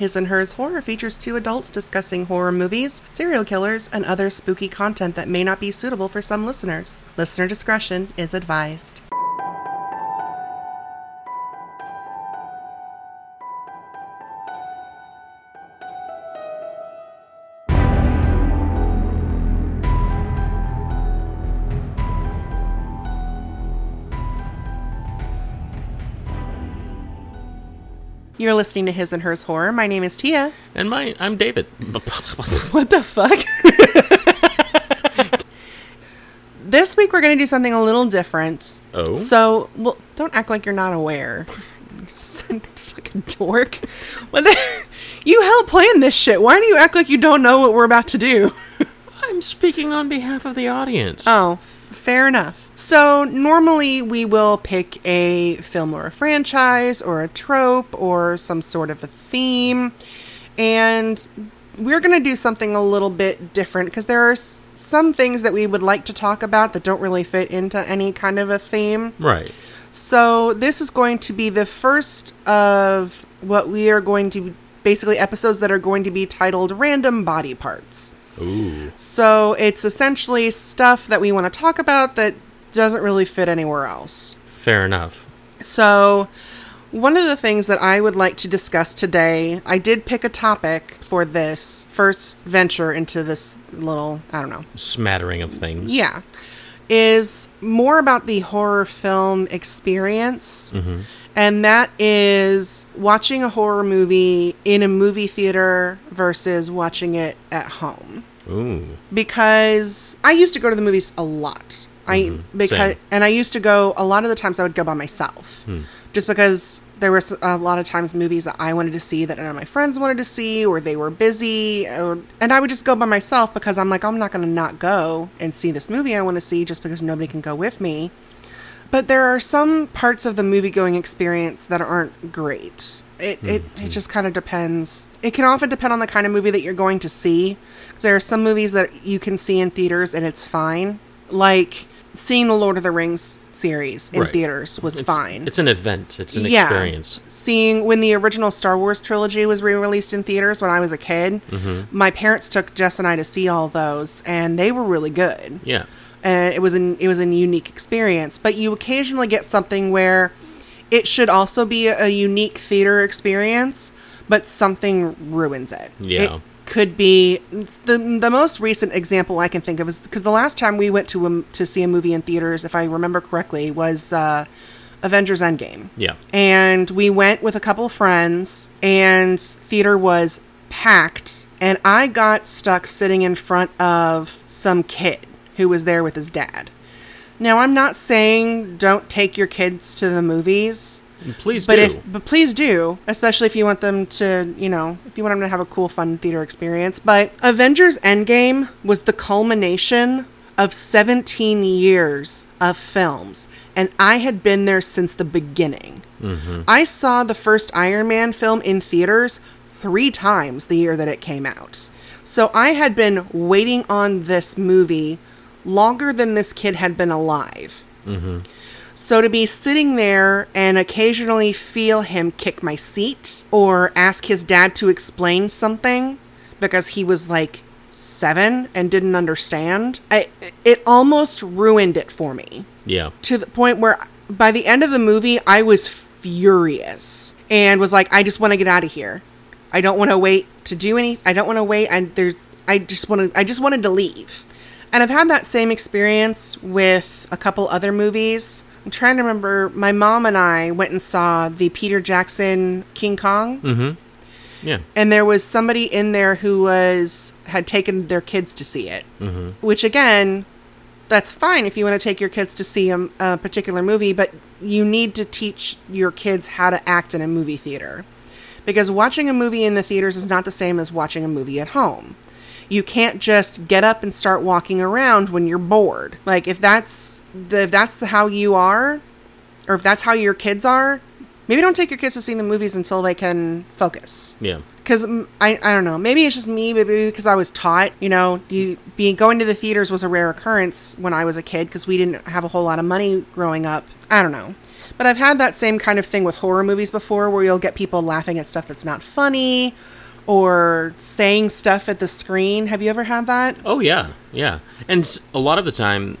His and Hers Horror features two adults discussing horror movies, serial killers, and other spooky content that may not be suitable for some listeners. Listener discretion is advised. You're listening to His and Hers Horror. My name is Tia. And my, I'm David. What the fuck? this week we're going to do something a little different. Oh? So, well, don't act like you're not aware. You son of fucking dork. What the? You help plan this shit. Why do you act like you don't know what we're about to do? I'm speaking on behalf of the audience. Oh, f- fair enough. So, normally we will pick a film or a franchise or a trope or some sort of a theme. And we're going to do something a little bit different because there are s- some things that we would like to talk about that don't really fit into any kind of a theme. Right. So, this is going to be the first of what we are going to basically episodes that are going to be titled Random Body Parts. Ooh. So it's essentially stuff that we want to talk about that doesn't really fit anywhere else. Fair enough. So, one of the things that I would like to discuss today, I did pick a topic for this first venture into this little, I don't know, Smattering of things. yeah, is more about the horror film experience. Mm-hmm. And that is watching a horror movie in a movie theater versus watching it at home Ooh. because I used to go to the movies a lot. I mm-hmm. because Same. and I used to go a lot of the times I would go by myself, hmm. just because there was a lot of times movies that I wanted to see that none of my friends wanted to see, or they were busy, or, and I would just go by myself because I'm like I'm not going to not go and see this movie I want to see just because nobody can go with me. But there are some parts of the movie going experience that aren't great. It hmm. it, it just kind of depends. It can often depend on the kind of movie that you're going to see. there are some movies that you can see in theaters and it's fine. Like seeing the Lord of the Rings series in Right. theaters was It's, fine. It's an event. It's an Yeah. experience. Seeing when the original Star Wars trilogy was re-released in theaters when I was a kid, Mm-hmm. my parents took Jess and I to see all those, and they were really good Yeah. and it was an it was a unique experience. But you occasionally get something where it should also be a, a unique theater experience, but something ruins it. Yeah. It could be the the most recent example I can think of is because the last time we went to a, to see a movie in theaters, if I remember correctly, was uh, Avengers Endgame. Yeah. And we went with a couple of friends, and theater was packed. And I got stuck sitting in front of some kid who was there with his dad. Now, I'm not saying don't take your kids to the movies, Please but do. if but please do, especially if you want them to, you know, if you want them to have a cool, fun theater experience. But Avengers Endgame was the culmination of 17 years of films, and I had been there since the beginning. Mm-hmm. I saw the first Iron Man film in theaters three times the year that it came out. So I had been waiting on this movie longer than this kid had been alive. Mm-hmm. So to be sitting there and occasionally feel him kick my seat or ask his dad to explain something because he was like seven and didn't understand, I, it almost ruined it for me yeah. to the point where by the end of the movie, I was furious and was like, I just want to get out of here. I don't want to wait to do any. I don't want to wait. And there, I just want to. I just wanted to leave. And I've had that same experience with a couple other movies. I'm trying to remember. My mom and I went and saw the Peter Jackson King Kong, mm-hmm. Yeah. and there was somebody in there who was had taken their kids to see it. Mm-hmm. Which again, that's fine if you want to take your kids to see a, a particular movie, but you need to teach your kids how to act in a movie theater. Because watching a movie in the theaters is not the same as watching a movie at home. You can't just get up and start walking around when you're bored. Like if that's the if that's the, how you are, or if that's how your kids are, maybe don't take your kids to see the movies until they can focus Yeah. because I, I don't know maybe it's just me maybe because i was taught you know you, being going to the theaters was a rare occurrence when i was a kid because we didn't have a whole lot of money growing up i don't know But I've had that same kind of thing with horror movies before where you'll get people laughing at stuff that's not funny or saying stuff at the screen. Have you ever had that? Oh yeah, yeah. And a lot of the time,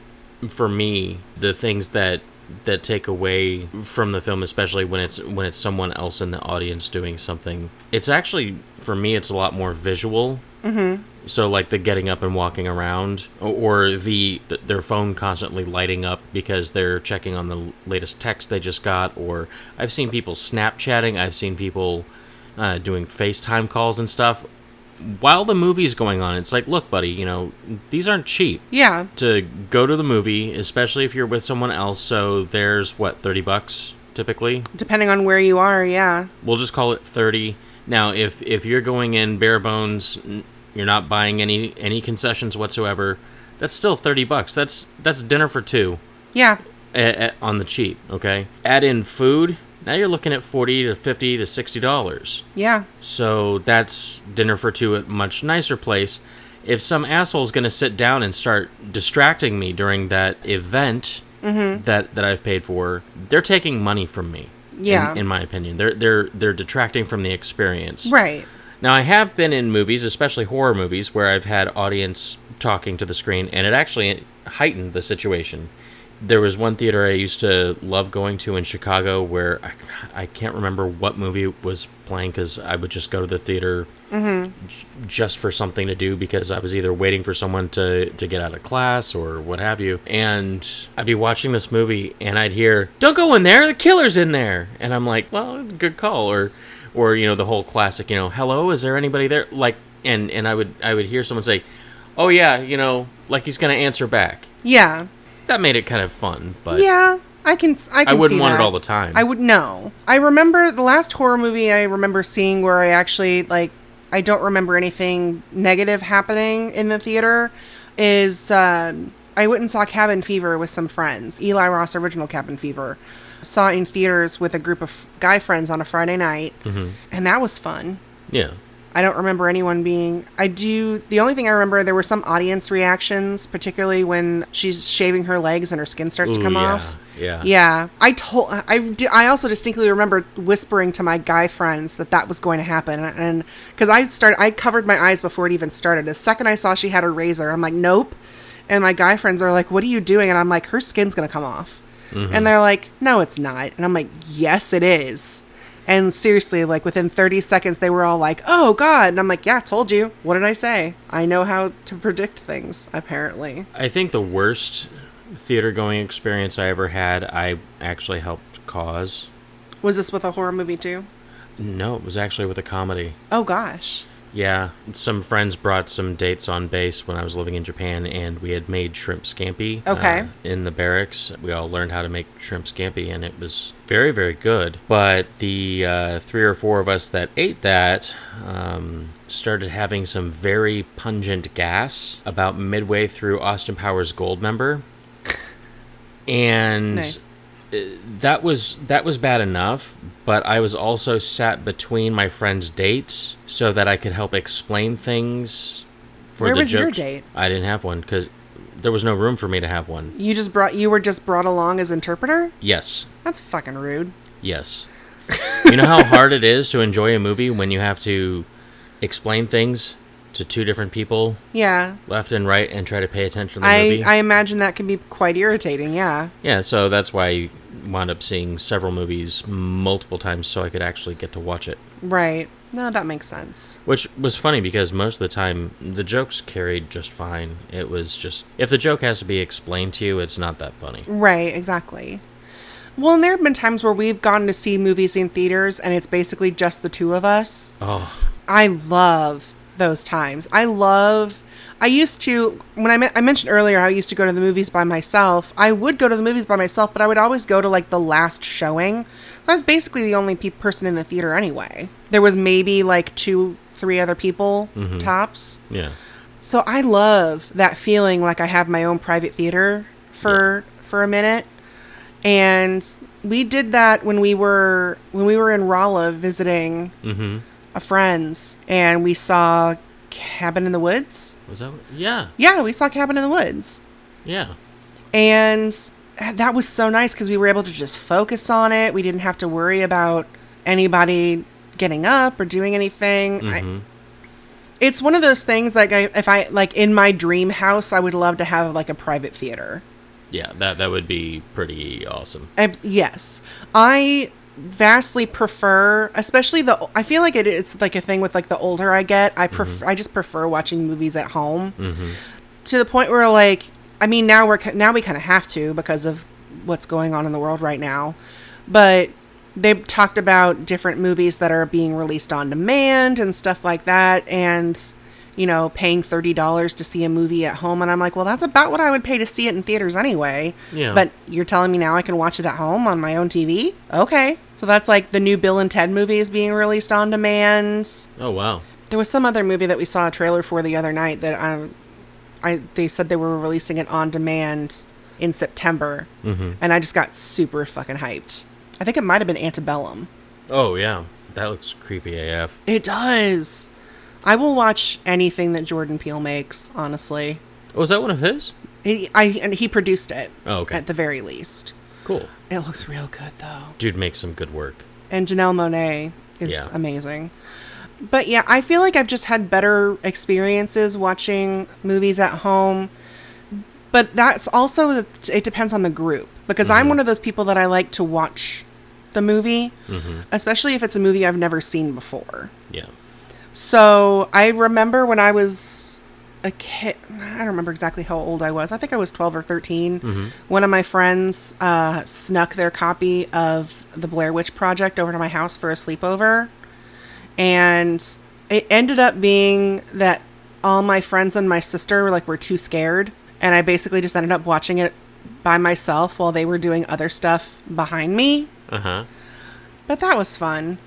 for me, the things that that take away from the film, especially when it's when it's someone else in the audience doing something, it's actually for me, it's a lot more visual. Mm-hmm. So like the getting up and walking around, or, or the their phone constantly lighting up because they're checking on the latest text they just got, or I've seen people Snapchatting, I've seen people uh, doing FaceTime calls and stuff while the movie's going on, it's like, look, buddy, you know, these aren't cheap Yeah. to go to the movie, especially if you're with someone else. So there's what, 30 bucks typically? Depending on where you are, yeah. We'll just call it 30. Now, if if you're going in bare bones, you're not buying any any concessions whatsoever, that's still 30 bucks. That's that's dinner for two Yeah. a- a- on the cheap, okay? Add in food, now you're looking at 40 to 50 to 60 dollars. Yeah. So that's dinner for two at a much nicer place. If some asshole's going to sit down and start distracting me during that event mm-hmm. that that I've paid for, they're taking money from me. in- Yeah. in, my opinion, they're they're they're detracting from the experience. Right. Now, I have been in movies, especially horror movies, where I've had audience talking to the screen, and it actually heightened the situation. There was one theater I used to love going to in Chicago where I, I can't remember what movie was playing because I would just go to the theater mm-hmm. j- just for something to do because I was either waiting for someone to, to get out of class or what have you. And I'd be watching this movie and I'd hear, Don't go in there, the killer's in there. And I'm like, Well, good call. Or or you know the whole classic you know hello is there anybody there like and and i would i would hear someone say oh yeah you know like he's gonna answer back Yeah. That made it kind of fun but Yeah. I can. I can. wouldn't see want it all the time. I would no. I remember the last horror movie I remember seeing where I actually like. I don't remember anything negative happening in the theater. Is um, I went and saw Cabin Fever with some friends. Eli Roth original Cabin Fever. Saw it in theaters with a group of guy friends on a Friday night, and that was fun. yeah I don't remember anyone being. I do. The only thing I remember, there were some audience reactions, particularly when she's shaving her legs and her skin starts to come yeah, off. yeah. Yeah. I told. I. di- I also distinctly remember whispering to my guy friends that that was going to happen, and because I started, I covered my eyes before it even started. The second I saw she had a razor, I'm like, nope. And my guy friends are like, "What are you doing?" And I'm like, "Her skin's gonna come off." Mm-hmm. And they're like, "No, it's not." And I'm like, "Yes, it is." And seriously, like within 30 seconds, they were all like, "Oh God!" And I'm like, "Yeah, told you. What did I say? I know how to predict things. Apparently." i think the worst theater going experience i ever had i actually helped cause Was this with a horror movie too? no it was actually with a comedy Oh gosh. Yeah, some friends brought some dates on base when I was living in Japan, and we had made shrimp scampi. Okay. uh, in the barracks, we all learned how to make shrimp scampi, and it was very, very good. But the uh, three or four of us that ate that um, started having some very pungent gas about midway through Austin Powers Goldmember, and Nice. Uh, that was that was bad enough but i was also sat between my friends dates so that i could help explain things for Where the was your date? i didn't have one because there was no room for me to have one You just brought. You were just brought along as interpreter. yes That's fucking rude. yes you know how hard it is to enjoy a movie when you have to explain things to two different people Yeah. left and right and try to pay attention to the I movie I imagine that can be quite irritating. Yeah. yeah so that's why wound up seeing several movies multiple times so i could actually get to watch it Right. No, that makes sense. Which was funny because most of the time the jokes carried just fine. It was just if the joke has to be explained to you, it's not that funny. Right. Exactly. Well, and there have been times where we've gone to see movies in theaters and it's basically just the two of us. Oh, I love those times. I love. I used to when I, me- I mentioned earlier how I used to go to the movies by myself. I would go to the movies by myself, but I would always go to like the last showing. I was basically the only pe- person in the theater anyway. There was maybe like two, three other people tops. yeah. So I love that feeling like I have my own private theater for for a minute. And we did that when we were when we were in Rolla visiting Mm-hmm. a friend's and we saw Cabin in the Woods. Was that? Yeah. Yeah, we saw Cabin in the Woods. Yeah. And that was so nice because we were able to just focus on it. We didn't have to worry about anybody getting up or doing anything. I, mm-hmm. it's one of those things like I, if I like in my dream house, I would love to have like a private theater. Yeah, that that would be pretty awesome. I, yes, I vastly prefer, especially the. I feel like it, it's like a thing with like the older I get, I prefer. Mm-hmm. I just prefer watching movies at home mm-hmm. to the point where like, I mean, now we're now we kind of have to because of what's going on in the world right now, but they talked about different movies that are being released on demand and stuff like that, and you know, paying thirty dollars to see a movie at home, and I'm like, well, that's about what I would pay to see it in theaters anyway. Yeah. But you're telling me now I can watch it at home on my own TV? Okay. So that's like the new Bill and Ted movie is being released on demand. Oh wow. There was some other movie that we saw a trailer for the other night that um, I they said they were releasing it on demand in September, mm-hmm. and I just got super fucking hyped. I think it might have been Antebellum. Oh yeah, that looks creepy AF. It does. I will watch anything that Jordan Peele makes. Honestly, Oh, that one of his? he, I and he produced it. Oh, okay. At the very least, Cool. it looks real good though. Dude makes some good work. and Janelle Monáe is Yeah. amazing. But yeah, I feel like I've just had better experiences watching movies at home. But that's also it depends on the group because I'm mm-hmm. one of those people that I like to watch the movie, mm-hmm. especially if it's a movie I've never seen before. Yeah. So I remember when I was a kid, I don't remember exactly how old I was. I think I was 12 or 13. One of my friends uh, snuck their copy of The Blair Witch Project over to my house for a sleepover. And it ended up being that all my friends and my sister were like, were too scared. And I basically just ended up watching it by myself while they were doing other stuff behind me Uh huh. but that was fun.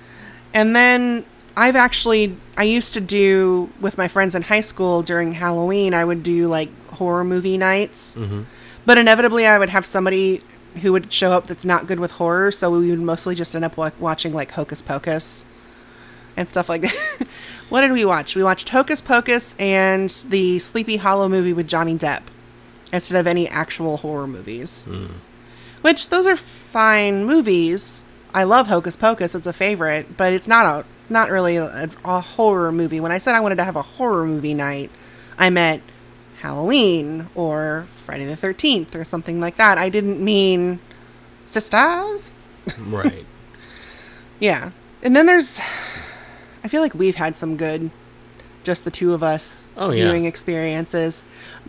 And then I've actually I used to do with my friends in high school during Halloween. I would do like horror movie nights, mm-hmm. but inevitably I would have somebody who would show up that's not good with horror. So we would mostly just end up wa- watching like Hocus Pocus and stuff like that. what did we watch? We watched Hocus Pocus and the Sleepy Hollow movie with Johnny Depp instead of any actual horror movies. Mm. Which those are fine movies. I love Hocus Pocus; it's a favorite, but it's not a it's not really a, a horror movie. When I said I wanted to have a horror movie night, I meant Halloween or Friday the Thirteenth or something like that. I didn't mean sisters. Right. Yeah, and then there's I feel like we've had some good, just the two of us Oh, yeah. viewing experiences.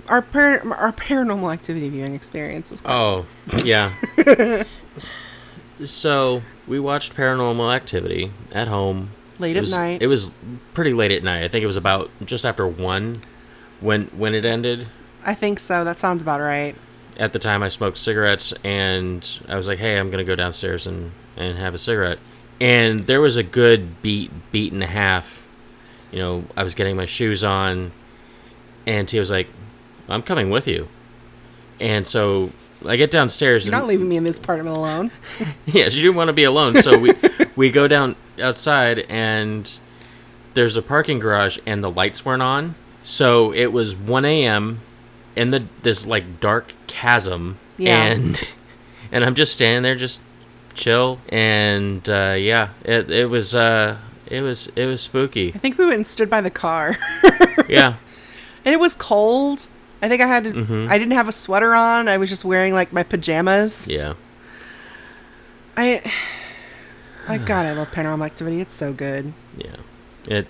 Our par- our paranormal activity viewing experience was Oh, yeah. so we watched Paranormal Activity at home. Late It at was- night. It was pretty late at night. I think it was about just after one when when it ended. I think so. That sounds about right. At the time, I smoked cigarettes, and I was like, "Hey, I'm gonna go downstairs and and have a cigarette." And there was a good beat, beat and a half. You know, I was getting my shoes on, and he was like, "I'm coming with you." And so I get downstairs. You're and not leaving me in this apartment alone. yeah, she didn't want to be alone, so we we go down outside and there's a parking garage and the lights weren't on. So it was 1 a.m. in the this like dark chasm, Yeah. and and I'm just standing there, just chill, and uh, yeah, it it was uh it was it was spooky. I think we went and stood by the car. Yeah, and it was cold. I think I had to, Mhm. I didn't have a sweater on. I was just wearing like my pajamas. yeah, I I god, I love paranormal activity. It's so good. yeah. It.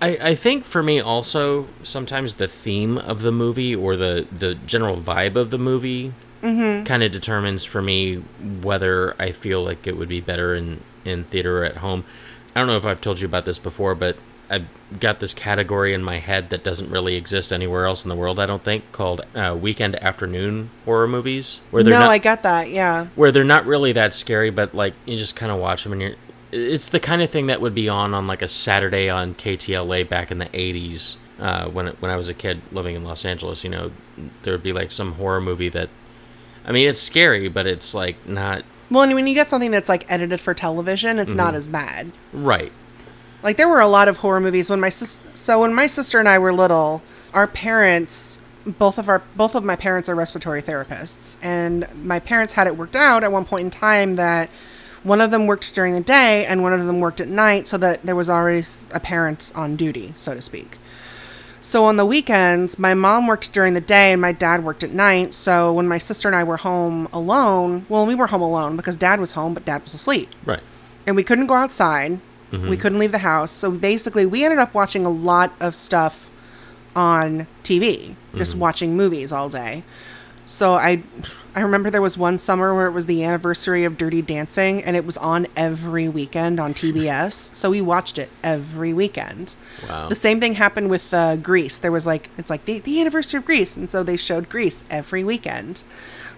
I, I think for me also sometimes the theme of the movie or the, the general vibe of the movie mm-hmm. kind of determines for me whether I feel like it would be better in, in theater or at home. I don't know if I've told you about this before, but I've got this category in my head that doesn't really exist anywhere else in the world, I don't think, called uh, weekend afternoon horror movies. Where No, they're not, I got that. Yeah. where they're not really that scary, but like you just kind of watch them and you're. It's the kind of thing that would be on on like a Saturday on KTLA back in the '80s uh, when it, when I was a kid living in Los Angeles. You know, there would be like some horror movie that. I mean, it's scary, but it's like not Well, and when you get something that's like edited for television, it's not as bad. right. Like there were a lot of horror movies when my sis- so when my sister and I were little, our parents both of our both of my parents are respiratory therapists, and my parents had it worked out at one point in time that one of them worked during the day and one of them worked at night, so that there was always a parent on duty, so to speak. So on the weekends, my mom worked during the day and my dad worked at night. So when my sister and I were home alone, well, we were home alone because dad was home, but dad was asleep. Right. And we couldn't go outside. Mm-hmm. We couldn't leave the house. So basically, we ended up watching a lot of stuff on TV, just Mm-hmm. watching movies all day. So I I remember there was one summer where it was the anniversary of Dirty Dancing and it was on every weekend on TBS. so we watched it every weekend. Wow. The same thing happened with uh, Grease. There was like it's like the, the anniversary of Grease and so they showed Grease every weekend.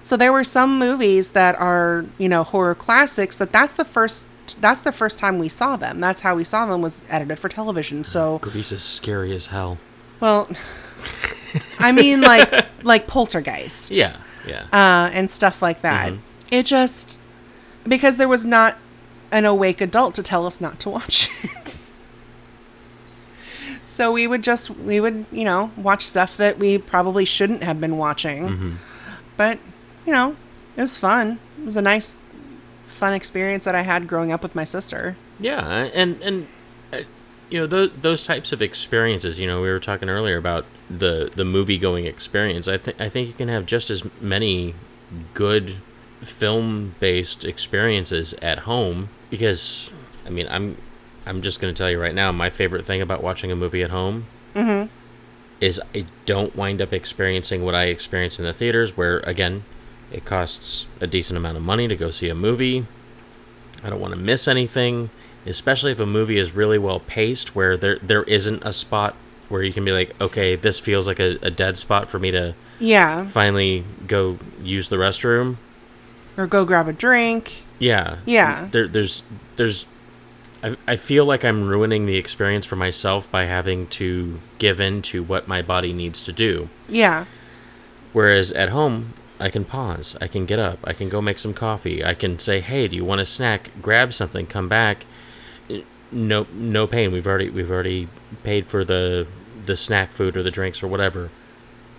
So there were some movies that are you know horror classics that that's the first that's the first time we saw them. That's how we saw them was edited for television. So Grease is scary as hell. well, I mean like like Poltergeist, Yeah. Yeah. uh, and stuff like that. Mhm. It just because there was not an awake adult to tell us not to watch it. so we would just we would you know watch stuff that we probably shouldn't have been watching, Mm-hmm. but you know it was fun. It was a nice, fun experience that I had growing up with my sister. Yeah, and and uh, you know those those types of experiences. You know, we were talking earlier about the the movie going experience. I think I think you can have just as many good film based experiences at home because I mean I'm I'm just gonna tell you right now my favorite thing about watching a movie at home is I don't wind up experiencing what I experience in the theaters where again it costs a decent amount of money to go see a movie. I don't want to miss anything, especially if a movie is really well paced where there there isn't a spot where you can be like, okay, this feels like a, a dead spot for me to Yeah, finally go use the restroom. or go grab a drink. Yeah. Yeah. There there's there's I, I feel like I'm ruining the experience for myself by having to give in to what my body needs to do. Yeah, Whereas at home, I can pause. I can get up. I can go make some coffee. I can say, "Hey, do you want a snack? Grab something. Come back." No, no pain. We've already we've already paid for the the snack food or the drinks or whatever.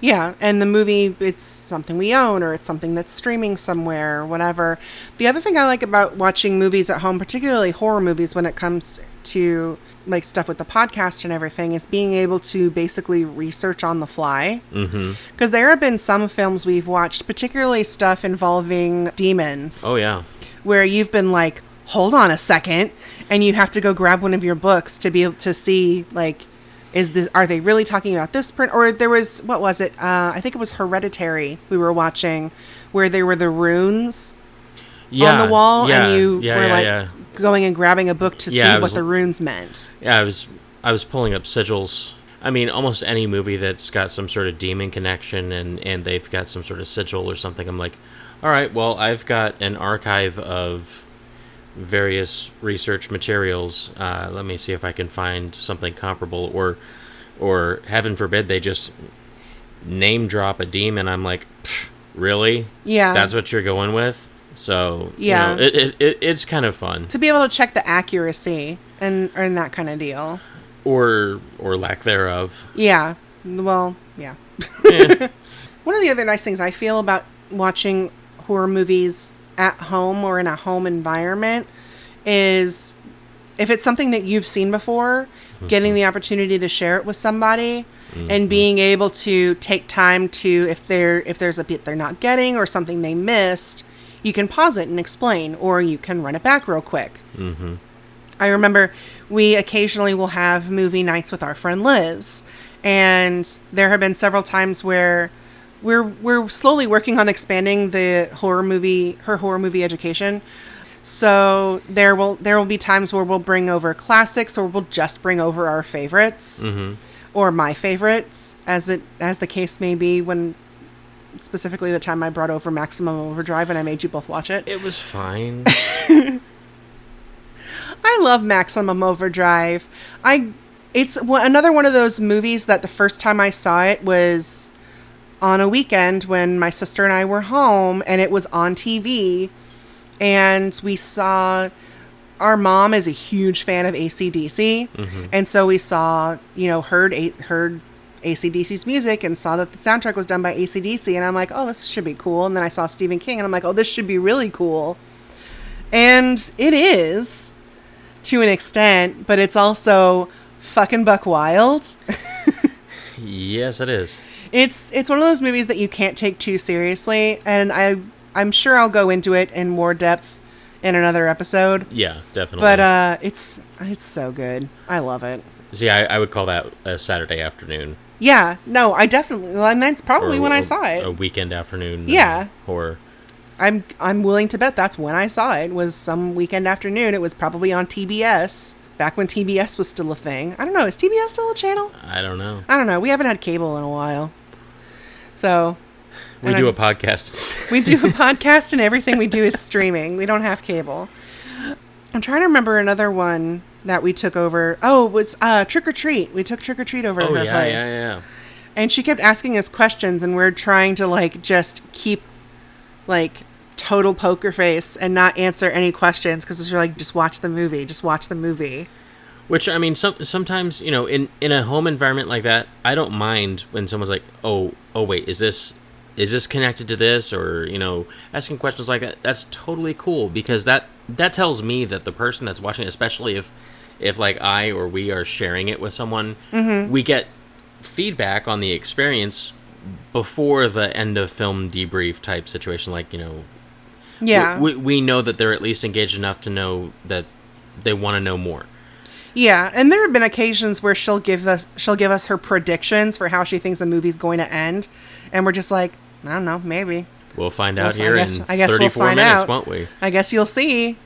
Yeah, and the movie, it's something we own or it's something that's streaming somewhere or whatever. The other thing I like about watching movies at home, particularly horror movies when it comes to like stuff with the podcast and everything, is being able to basically research on the fly. Mm-hmm. Because there have been some films we've watched, particularly stuff involving demons, Oh yeah. where you've been like, hold on a second, and you have to go grab one of your books to be able to see like is this are they really talking about this print or there was what was it uh, i think it was hereditary we were watching where there were the runes Yeah. on the wall yeah, and you yeah, were yeah, like yeah. Going and grabbing a book to Yeah, see I what the runes meant Yeah, I was I was pulling up sigils. I mean, almost any movie that's got some sort of demon connection and and they've got some sort of sigil or something. I'm like, all right, well, I've got an archive of various research materials. Uh, let me see if I can find something comparable, or or heaven forbid they just name drop a demon. I'm like, really? yeah That's what you're going with? So you Yeah. know, it, it, it it's kind of fun. to be able to check the accuracy and and that kind of deal or or lack thereof. yeah well yeah Eh, One of the other nice things I feel about watching horror movies at home or in a home environment is if it's something that you've seen before, getting the opportunity to share it with somebody and being able to take time to if there if there's a bit they're not getting or something they missed, you can pause it and explain or you can run it back real quick. mhm. I remember we occasionally will have movie nights with our friend Liz, and there have been several times where we're we're slowly working on expanding the horror movie her horror movie education. So there will there will be times where we'll bring over classics or we'll just bring over our favorites Mhm. or my favorites as it as the case may be when specifically the time I brought over Maximum Overdrive and I made you both watch it. It was fine. I love Maximum Overdrive. I it's one, another one of those movies that the first time I saw it was on a weekend when my sister and I were home and it was on TV and we saw our mom is a huge fan of ACDC mm-hmm. and so we saw, you know, heard heard ACDC's music and saw that the soundtrack was done by ACDC. And I'm like, oh, this should be cool. And then I saw Stephen King and I'm like, oh, this should be really cool. And it is to an extent, but it's also fucking buck wild. Yes, it is. It's it's one of those movies that you can't take too seriously, and I I'm sure I'll go into it in more depth in another episode. Yeah, definitely. But uh, it's it's so good. I love it. See, I, I would call that a Saturday afternoon. Yeah, no, I definitely. well, And that's probably or when I saw it. A weekend afternoon. Yeah. horror. I'm I'm willing to bet that's when I saw it. Was some weekend afternoon. It was probably on TBS back when TBS was still a thing. I don't know. Is TBS still a channel? I don't know. I don't know. We haven't had cable in a while, so We do a podcast. we do a podcast and everything we do is streaming. We don't have cable. I'm trying to remember another one that we took over. Oh, it was uh, Trick or Treat. We took Trick or Treat over oh her yeah, place. yeah, yeah. And she kept asking us questions, and we're trying to like just keep like total poker face and not answer any questions because we're like, just watch the movie, just watch the movie. Which I mean, some sometimes you know, in in a home environment like that, I don't mind when someone's like, "Oh, oh, wait, is this is this connected to this?" Or you know, asking questions like that. That's totally cool because that that tells me that the person that's watching, especially if if like I or we are sharing it with someone, Mm-hmm. we get feedback on the experience before the end of film debrief type situation. Like you know, Yeah, we, we know that they're at least engaged enough to know that they want to know more. yeah. And there have been occasions where she'll give us she'll give us her predictions for how she thinks a movie's going to end, and we're just like, I don't know, maybe. We'll find Well, out I here guess- in I guess we'll 34 find minutes, out. won't we? I guess you'll see.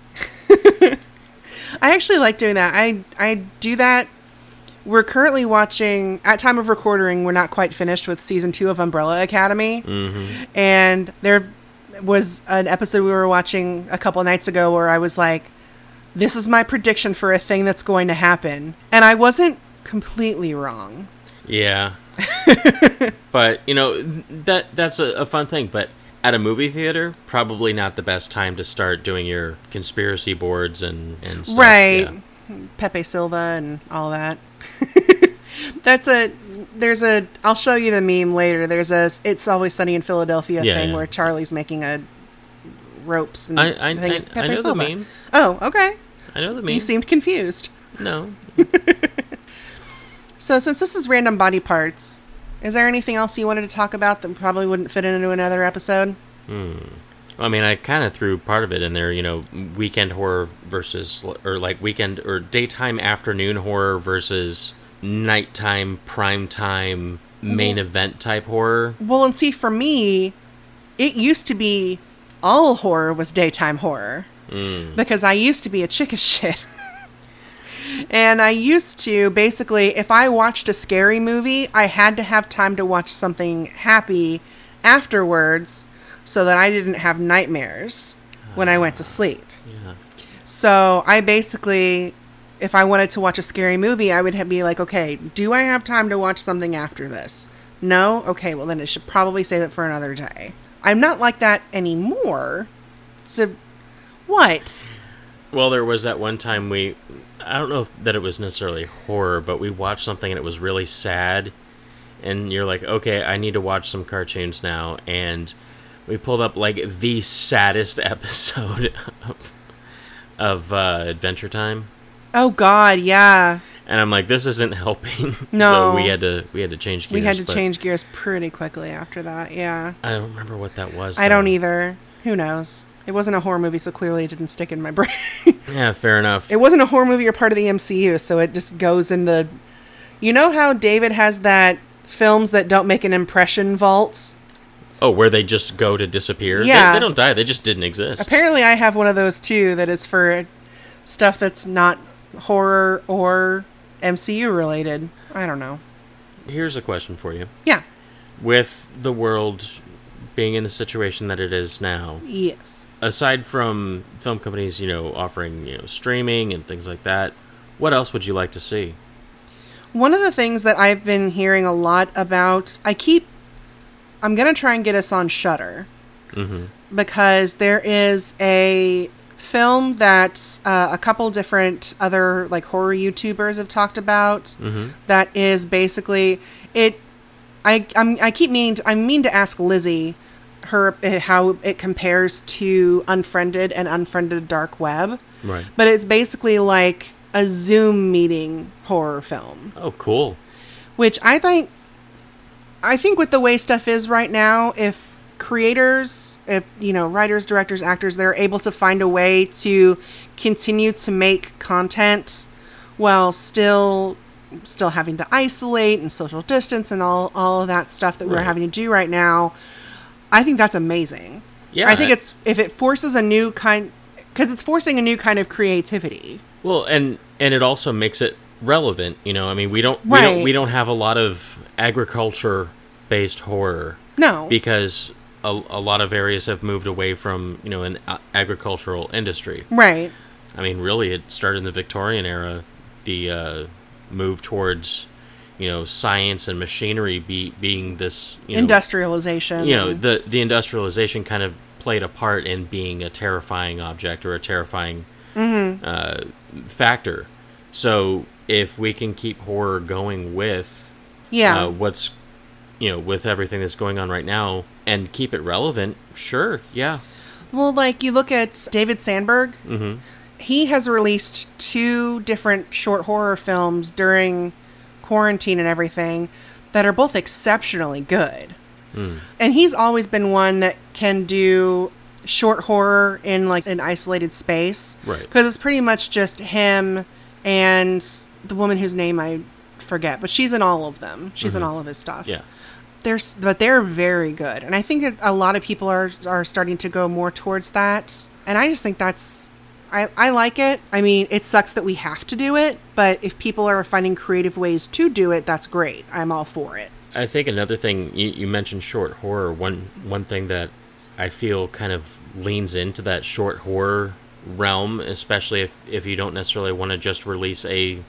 I actually like doing that. I I do that. We're currently watching. At time of recording, we're not quite finished with season two of Umbrella Academy, Mm-hmm. and there was an episode we were watching a couple nights ago where I was like, "This is my prediction for a thing that's going to happen," and I wasn't completely wrong. Yeah. but, you know, that that's a, a fun thing. But at a movie theater, probably not the best time to start doing your conspiracy boards and, and stuff. right Yeah. pepe silvia and all that that's a there's a i'll show you the meme later there's a it's always sunny in philadelphia Yeah, thing yeah. where charlie's making a ropes and I, I, the I, is I Pepe know the Silva. meme. oh okay I know the meme. you seemed confused no. so since this is random body parts is there anything else you wanted to talk about that probably wouldn't fit into another episode Hmm. I mean, I kind of threw part of it in there, you know, weekend horror versus, or like weekend or daytime afternoon horror versus nighttime, prime time, main event type horror. well and see for me it used to be all horror was daytime horror because I used to be a chick of shit. and I used to basically, if I watched a scary movie, I had to have time to watch something happy afterwards so that I didn't have nightmares when I went to sleep. Yeah. So I basically, if I wanted to watch a scary movie, I would be like, okay, do I have time to watch something after this? No? Okay, well, then I should probably save it for another day. I'm not like that anymore. So, what? Well, there was that one time we, I don't know if that it was necessarily horror, but we watched something and it was really sad. And you're like, okay, I need to watch some cartoons now. And we pulled up like the saddest episode of, of uh, Adventure Time. Oh, God, yeah. And I'm like, this isn't helping. No. so we had to we had to change gears. we had to change gears pretty quickly after that, yeah. I don't remember what that was. I don't either. Who knows? It wasn't a horror movie, so clearly it didn't stick in my brain. Yeah, fair enough. it wasn't a horror movie or part of the MCU, so it just goes in the. You know how David has that films that don't make an impression vault? oh, where they just go to disappear? They- Yeah. They, don't die. They just didn't exist. Apparently, I have one of those too that is for stuff that's not horror or MCU related. I don't know. Here's a question for you. Yeah. with the world being in the situation that it is now, Yes. aside from film companies, you know, offering you know streaming and things like that, what else would you like to see? One of the things that I've been hearing a lot about, I keep, I'm gonna try and get us on Shudder Mm-hmm. because there is a film that uh, a couple different other like horror YouTubers have talked about Mm-hmm. that is basically it I I'm, I keep meaning to, I mean to ask Lizzie her uh, how it compares to Unfriended and Unfriended Dark Web. Right. But it's basically like a Zoom meeting horror film, Oh, cool. which I think I think with the way stuff is right now, if creators, if you know, writers, directors, actors, they're able to find a way to continue to make content while still still having to isolate and social distance and all all of that stuff that we're having to do right now, I think that's amazing. Yeah, I think it's if it forces a new kind because it's forcing a new kind of creativity. Well, and and it also makes it relevant. You know, I mean, we don't we don't we don't have a lot of agriculture based horror No. because a, a lot of areas have moved away from you know an a- agricultural industry. right. I mean, really, it started in the Victorian era. The uh, move towards you know science and machinery be, being this you know, Industrialization. you know the the industrialization kind of played a part in being a terrifying object or a terrifying uh, factor. So if we can keep horror going with yeah. uh, what's you know with everything that's going on right now and keep it relevant, sure, yeah, Well, like you look at David Sandberg, mm-hmm. he has released two different short horror films during quarantine and everything that are both exceptionally good. Hmm. And he's always been one that can do short horror in like an isolated space. Right. Because it's pretty much just him and the woman whose name I forget, but she's in all of them. She's in mm-hmm. all of his stuff yeah. they're but they're very good and i think that a lot of people are are starting to go more towards that and i just think that's I, I like it. I mean, it sucks that we have to do it, but if people are finding creative ways to do it, that's great. I'm all for it. I think another thing you, you mentioned short horror. One one thing that I feel kind of leans into that short horror realm, especially if if you don't necessarily want to just release a.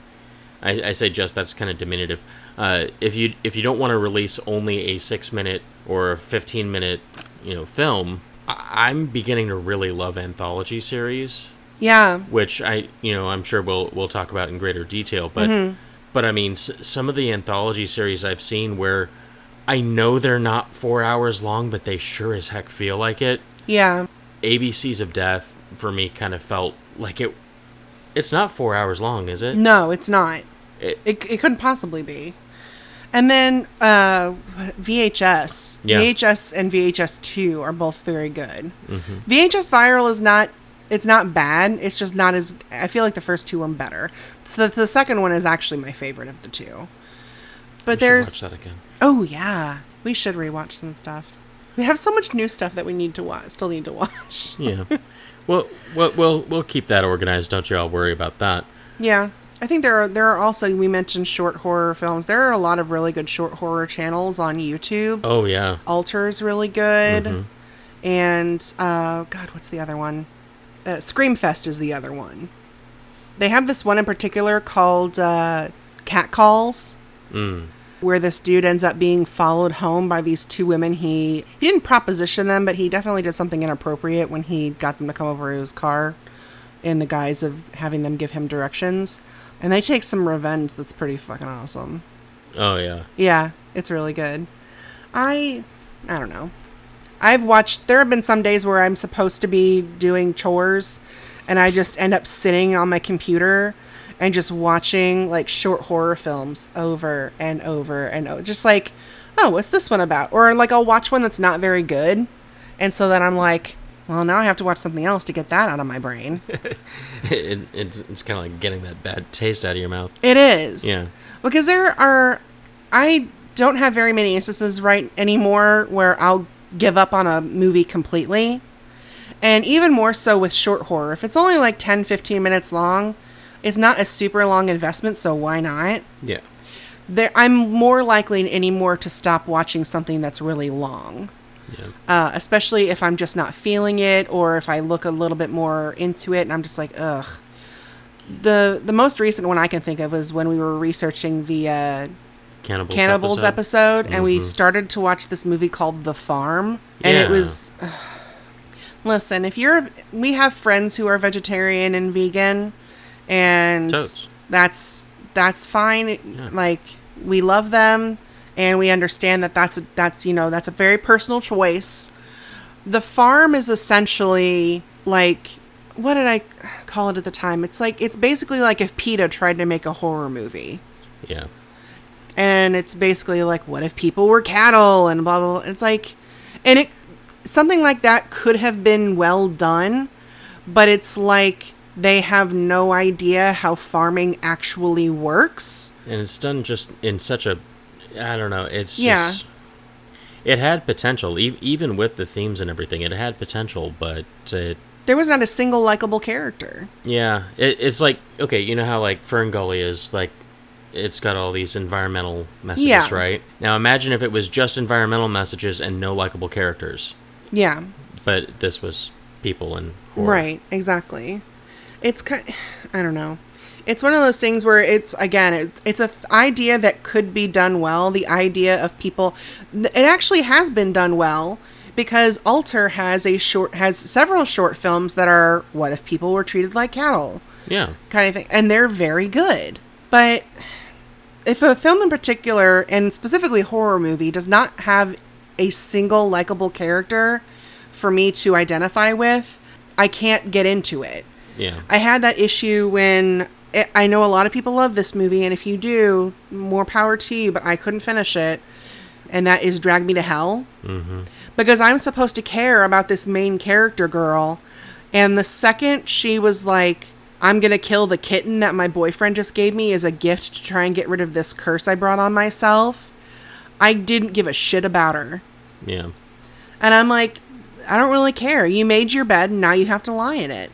I, I say just that's kind of diminutive. Uh, if you if you don't want to release only a six minute or fifteen minute you know film, I, I'm beginning to really love anthology series Yeah. which I you know I'm sure we'll we'll talk about in greater detail. But but I mean, s- some of the anthology series I've seen where I know they're not four hours long, but they sure as heck feel like it. Yeah. ABCs of Death for me kind of felt like it. It's not four hours long, is it? No, it's not. It- It, it couldn't possibly be. And then uh, VHS. Yeah. VHS and VHS 2 are both very good. Mm-hmm. VHS Viral is not. It's not bad. It's just not as. I feel like the first two were better. So the second one is actually my favorite of the two. But We should there's. watch that again. Oh yeah, we should rewatch some stuff. We have so much new stuff that we need to watch. Still need to watch. Yeah. well, we'll we'll we'll keep that organized. Don't you all worry about that. Yeah. I think there are there are also we mentioned short horror films. There are a lot of really good short horror channels on YouTube. Oh yeah. Alter's really good. And uh god, what's the other one? Uh, Screamfest is the other one. They have this one in particular called uh Cat Calls. Mm. Where this dude ends up being followed home by these two women. He he didn't proposition them, but he definitely did something inappropriate when he got them to come over to his car in the guise of having them give him directions. And they take some revenge that's pretty fucking awesome. Oh yeah. Yeah, it's really good. I I don't know. I've watched there have been some days where I'm supposed to be doing chores and I just end up sitting on my computer and just watching like short horror films over and over and over. Just like, oh, what's this one about? Or like I'll watch one that's not very good. And so then I'm like, well, now I have to watch something else to get that out of my brain. it, it's it's kind of like getting that bad taste out of your mouth. It is. Yeah. Because there are, I don't have very many instances right anymore where I'll give up on a movie completely. And even more so with short horror. If it's only like 10, 15 minutes long, it's not a super long investment, so why not? Yeah. There, I'm more likely anymore to stop watching something that's really long. Yeah. Uh, especially if I'm just not feeling it, or if I look a little bit more into it, and I'm just like, ugh. The the most recent one I can think of was when we were researching the uh, Cannibals, cannibals episode, and we Mhm. started to watch this movie called The Farm, and it Yeah. was. listen, if you're, we have friends who are vegetarian and vegan, and Totes. that's that's fine. Like we love them, and we understand that that's a, that's you know that's a very personal choice. The farm is essentially like what did I call it at the time? It's like it's basically like if PETA tried to make a horror movie. Yeah. And it's basically like what if people were cattle and blah blah. blah. It's like and it something like that could have been well done, but it's like they have no idea how farming actually works. And it's done just in such a I don't know, it's Yeah. just it had potential e- even with the themes and everything. It had potential, but it There was not a single likable character. Yeah, it, it's like okay, you know how like Fern Gully is like, it's got all these environmental messages, Yeah. right? Now imagine if it was just environmental messages and no likable characters, Yeah. but this was people and horror. Right, exactly. It's kind I don't know. It's one of those things where it's again, it's it's a th- idea that could be done well. The idea of people, it actually has been done well because Alter has a short has several short films that are what if people were treated like cattle Yeah, kind of thing, and they're very good. But if a film in particular, and specifically horror movie, does not have a single likable character for me to identify with, I can't get into it. yeah, I had that issue when it, I know a lot of people love this movie, and if you do, more power to you. But I couldn't finish it, and that is Drag Me to Hell, mm-hmm. because I'm supposed to care about this main character girl, and the second she was like, "I'm gonna kill the kitten that my boyfriend just gave me as a gift to try and get rid of this curse I brought on myself," I didn't give a shit about her. yeah, And I'm like, I don't really care. You made your bed, and now you have to lie in it.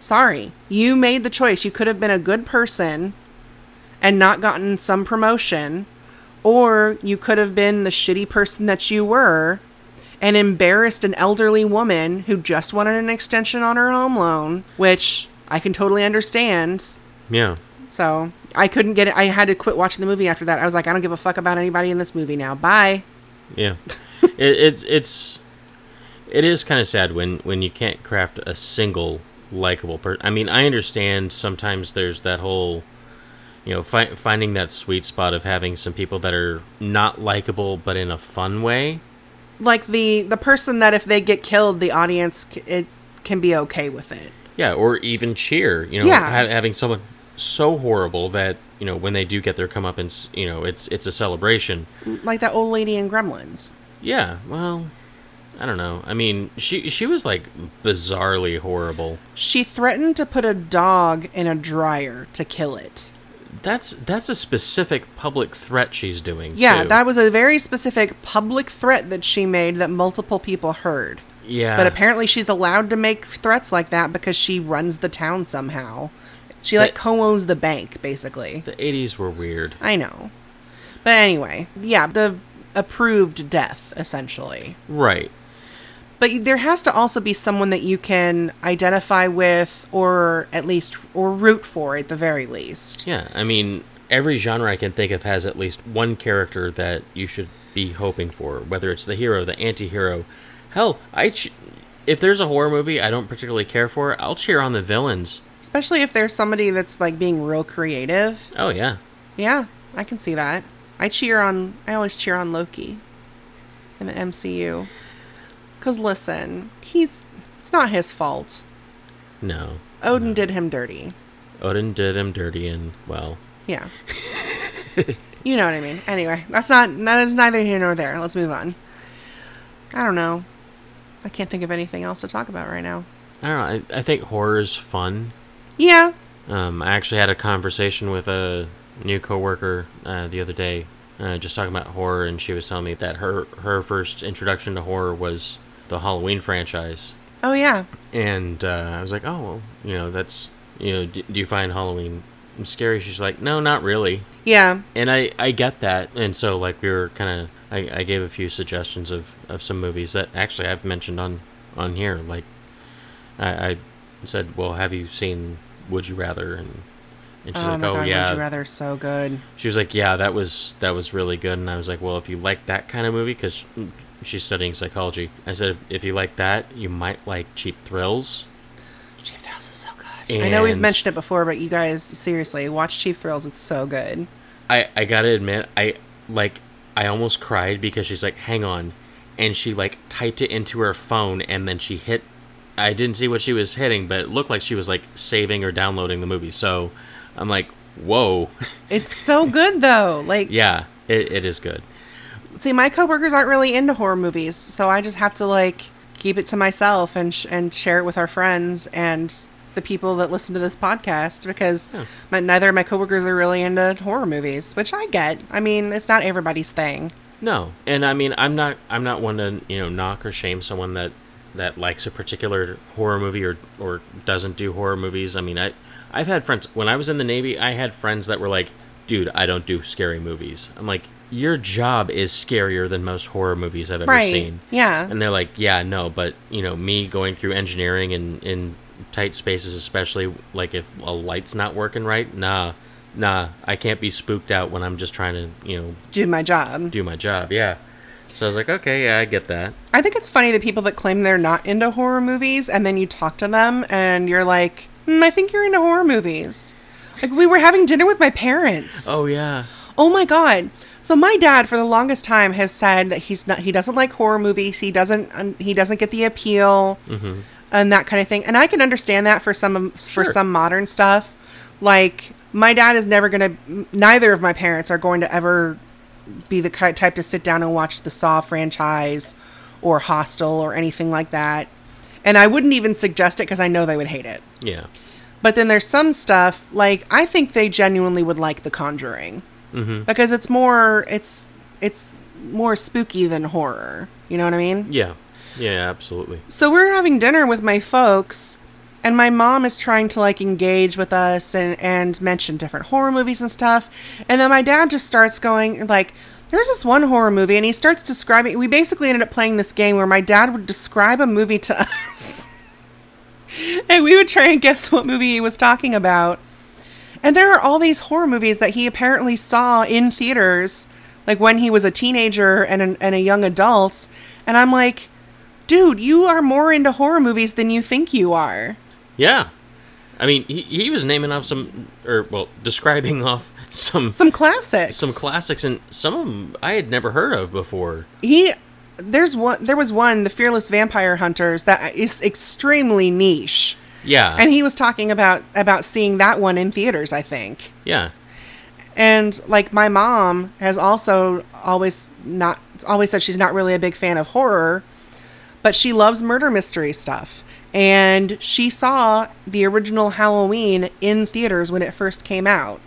Sorry. You made the choice. You could have been a good person and not gotten some promotion, or you could have been the shitty person that you were and embarrassed an elderly woman who just wanted an extension on her home loan, which I can totally understand. yeah. So I couldn't get it. I had to quit watching the movie after that. I was like, I don't give a fuck about anybody in this movie now. Bye. Yeah, it, it's it's it is kind of sad when when you can't craft a single likable person. I mean, I understand sometimes there's that whole you know fi- finding that sweet spot of having some people that are not likable but in a fun way. like the the person that if they get killed the audience c- it can be okay with it Yeah, or even cheer. You know, Yeah. ha- having someone so horrible that you know when they do get their comeuppance, you know, it's it's a celebration. like that old lady in gremlins Yeah, well, I don't know. I mean, she she was like bizarrely horrible. she threatened to put a dog in a dryer to kill it That's that's a specific public threat she's doing. yeah too. that was a very specific public threat that she made that multiple people heard yeah. but apparently she's allowed to make threats like that because she runs the town somehow she like co-owns the bank basically the '80s were weird. i know but anyway yeah the approved death essentially Right. But there has to also be someone that you can identify with, or at least, or root for at the very least. Yeah. I mean, every genre I can think of has at least one character that you should be hoping for, whether it's the hero, the anti-hero. Hell, I ch- if there's a horror movie I don't particularly care for, I'll cheer on the villains. Especially if there's somebody that's like being real creative. Oh yeah. Yeah, I can see that. I cheer on, I always cheer on Loki in the MCU. Because listen, he's, it's not his fault. No. Odin did him dirty. Odin did him dirty and well. Yeah. you know what I mean. Anyway, that's not that is neither here nor there. Let's move on. I don't know. I can't think of anything else to talk about right now. I don't know. I, I think horror is fun. Yeah. Um, I actually had a conversation with a new coworker uh, the other day, uh, just talking about horror, and she was telling me that her her first introduction to horror was the Halloween franchise, Oh yeah. and uh, I was like, oh well, you know, that's you know, do, do you find Halloween scary? She's like, no, not really, Yeah. and I I get that, and so like we were kind of I, I gave a few suggestions of of some movies that actually I've mentioned on on here, like I, I said, well, have you seen Would You Rather and and she's oh like, my "Oh god, yeah." would you rather so good. She was like, "Yeah, that was that was really good." And I was like, "Well, if you like that kind of movie, because she's studying psychology, I said if you like that, you might like Cheap Thrills." Cheap Thrills is so good. I know we've mentioned it before, but you guys seriously watch Cheap Thrills. It's so good. I I gotta admit, I like I almost cried because she's like, "Hang on," and she like typed it into her phone, and then she hit. I didn't see what she was hitting, but it looked like she was like saving or downloading the movie. So I'm like, "Whoa, It's so good though. Like, yeah, it, it is good." see, my coworkers aren't really into horror movies, so I just have to like keep it to myself and sh- and share it with our friends and the people that listen to this podcast because my, neither of my coworkers are really into horror movies, which I get. I mean, it's not everybody's thing. No, and I mean, I'm not, I'm not one to you know knock or shame someone that that likes a particular horror movie or or doesn't do horror movies. I mean, I I've had friends when I was in the Navy. I had friends that were like, "Dude, I don't do scary movies." I'm like, "Your job is scarier than most horror movies I've ever Right. seen." Yeah. And they're like, "Yeah, no, but you know, me going through engineering and in tight spaces, especially like if a light's not working right, nah." Nah, I can't be spooked out when I'm just trying to, you know, Do my job. do my job. Yeah. So I was like, okay, yeah, I get that. I think it's funny the people that claim they're not into horror movies and then you talk to them and you're like, "Hmm, I think you're into horror movies. Like we were having dinner with my parents. Oh yeah. Oh my god. So my dad for the longest time has said that he's not he doesn't like horror movies. He doesn't um, he doesn't get the appeal and that kind of thing. And I can understand that for some for some modern stuff. Like my dad is never going to neither of my parents are going to ever be the type to sit down and watch the Saw franchise or Hostel or anything like that. And I wouldn't even suggest it because I know they would hate it. Yeah. But then there's some stuff like I think they genuinely would like The Conjuring Mm-hmm. because it's more it's it's more spooky than horror. You know what I mean? Yeah. Yeah, absolutely. So we're having dinner with my folks, and my mom is trying to like engage with us and and mention different horror movies and stuff. And then my dad just starts going like. There's this one horror movie, and he starts describing. We basically ended up playing this game where my dad would describe a movie to us, and we would try and guess what movie he was talking about. And there are all these horror movies that he apparently saw in theaters, like when he was a teenager and a, and a young adult. And I'm like, dude, you are more into horror movies than you think you are. Yeah. I mean, he, he was naming off some, or well, describing off some Some classics. some classics, and some of them I had never heard of before. he there's one there was one, The Fearless Vampire Hunters, that is extremely niche. Yeah. And he was talking about about seeing that one in theaters, I think. yeah. And like my mom has also always not always said she's not really a big fan of horror, but she loves murder mystery stuff. And she saw the original Halloween in theaters when it first came out.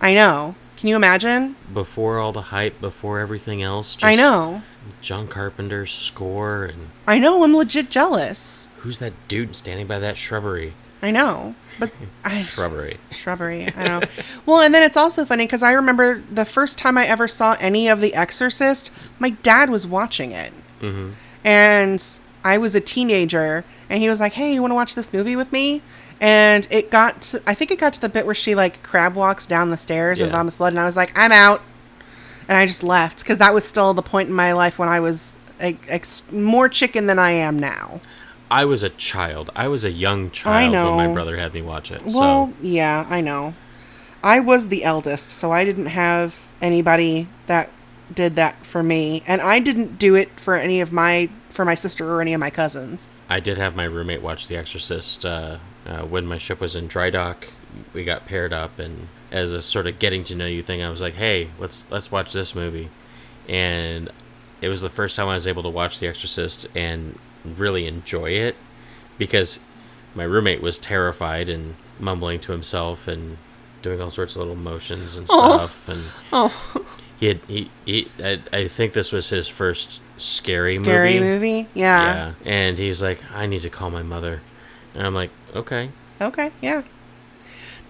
I know. Can you imagine? Before all the hype, before everything else. Just I know. John Carpenter's score, and I know. I'm legit jealous. who's that dude standing by that shrubbery? I know. But I Shrubbery. shrubbery. I know. well, and then it's also funny because I remember the first time I ever saw any of The Exorcist, my dad was watching it. Mm-hmm. And I was a teenager, and he was like, "Hey, you want to watch this movie with me?" And it got, to, I think it got to the bit where she like crab walks down the stairs and Yeah. vomits blood, and I was like, "I'm out," and I just left because that was still the point in my life when I was like, ex- more chicken than I am now. I was a child. I was a young child when my brother had me watch it. Well, so yeah, I know. I was the eldest, so I didn't have anybody that did that for me, and I didn't do it for any of my for my sister or any of my cousins. I did have my roommate watch The Exorcist uh, uh, when my ship was in dry dock. We got paired up, and as a sort of getting to know you thing, I was like, "Hey, let's let's watch this movie," and it was the first time I was able to watch The Exorcist and really enjoy it because my roommate was terrified and mumbling to himself and doing all sorts of little motions and stuff, and Oh, he had he, he I, I think this was his first scary, scary movie. movie. Yeah. Yeah. And he's like, I need to call my mother. And I'm like, okay. Okay. Yeah.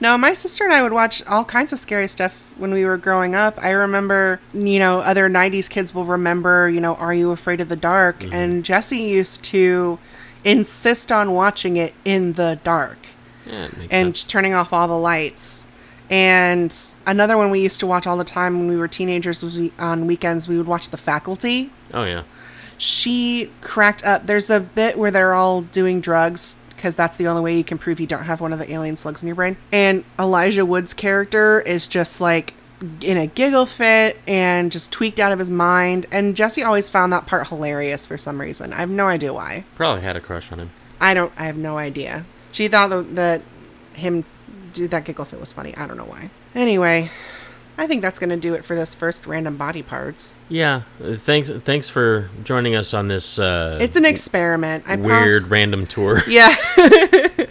No, my sister and I would watch all kinds of scary stuff when we were growing up. I remember, you know, other 90s kids will remember, you know, Are You Afraid of the Dark? Mm-hmm. And Jesse used to insist on watching it in the dark. Yeah, it makes and sense. turning off all the lights. And another one we used to watch all the time when we were teenagers was we, on weekends we would watch The Faculty. Oh, yeah. She cracked up. There's a bit where they're all doing drugs because that's the only way you can prove you don't have one of the alien slugs in your brain. And Elijah Wood's character is just like in a giggle fit and just tweaked out of his mind. And Jesse always found that part hilarious for some reason. I have no idea why. Probably had a crush on him. I don't. I have no idea. She thought that, that him do that giggle fit was funny. I don't know why. Anyway, I think that's gonna do it for this first random body parts. Yeah. uh, Thanks. Thanks for joining us on this uh, It's an experiment. I prob- weird random tour. Yeah.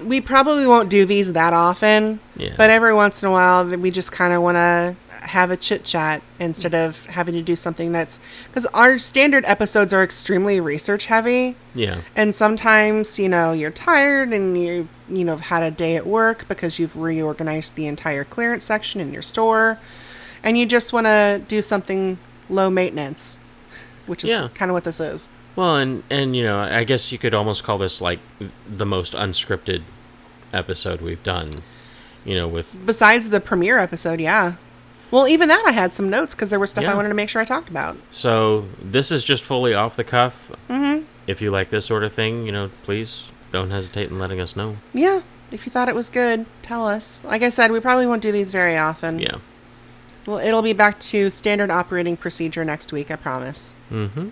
we probably won't do these that often. Yeah. But every once in a while, we just kind of want to have a chit chat instead of having to do something that's. Because our standard episodes are extremely research heavy. Yeah. And sometimes, you know, you're tired and you, you know, have had a day at work because you've reorganized the entire clearance section in your store. And you just want to do something low maintenance, which is Yeah. kind of what this is. Well, and and you know, I guess you could almost call this like the most unscripted episode we've done. You know, with Besides the premiere episode, yeah. Well, even that I had some notes because there was stuff Yeah. I wanted to make sure I talked about. so this is just fully off the cuff. Mm-hmm. If you like this sort of thing, you know, please don't hesitate in letting us know. Yeah, if you thought it was good, tell us. Like I said, we probably won't do these very often. Yeah. Well, it'll be back to standard operating procedure next week, I promise. Mm-hmm.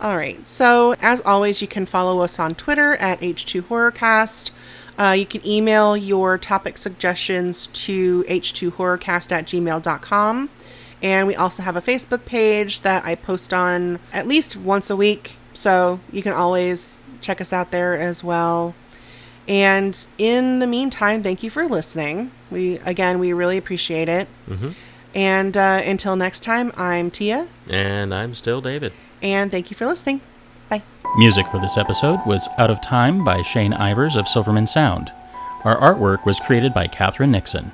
All right. So, as always, you can follow us on Twitter at H2Horrorcast. Uh, you can email your topic suggestions to h2horrorcast at gmail.com. And we also have a Facebook page that I post on at least once a week. So, you can always check us out there as well. And in the meantime, thank you for listening. We again, we really appreciate it. Mm-hmm. And uh, until next time, I'm Tia, And I'm still David. and thank you for listening. Bye. Music for this episode was Out of Time by Shane Ivers of Silverman Sound. Our artwork was created by Katherine Nixon.